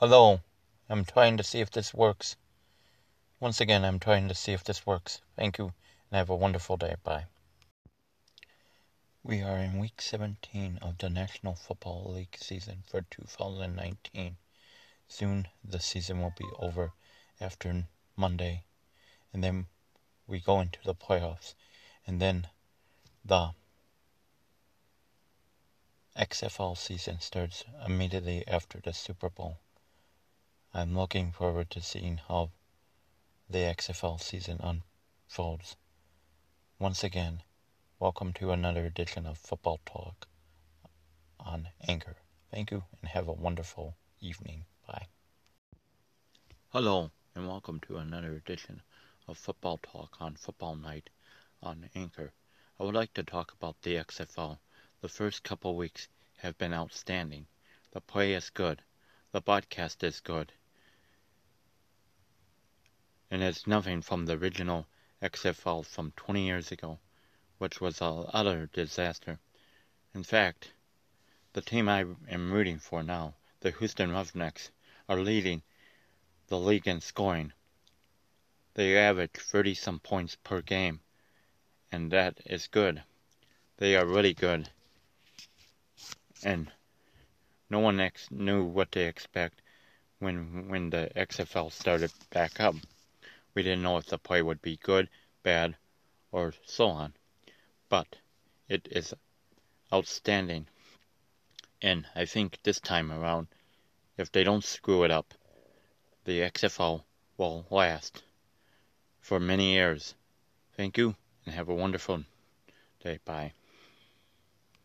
Hello. I'm trying to see if this works. Once again, I'm trying to see if this works. Thank you, and have a wonderful day. Bye. We are in week 17 of the National Football League season for 2019. Soon the season will be over after Monday, and then we go into the playoffs, and then the XFL season starts immediately after the Super Bowl. I'm looking forward to seeing how the XFL season unfolds. Once again, welcome to another edition of Football Talk on Anchor. Thank you and have a wonderful evening. Bye. Hello, and welcome to another edition of Football Talk on Football Night on Anchor. I would like to talk about the XFL. The first couple weeks have been outstanding. The play is good. The broadcast is good and it's nothing from the original XFL from 20 years ago, which was a utter disaster. In fact, the team I am rooting for now, the Houston Roughnecks, are leading the league in scoring. They average 30 some points per game, and that is good. They are really good. And no one ex- knew what to expect when when the XFL started back up. We didn't know if the play would be good, bad, or so on. But it is outstanding. And I think this time around, if they don't screw it up, the XFL will last for many years. Thank you and have a wonderful day. Bye.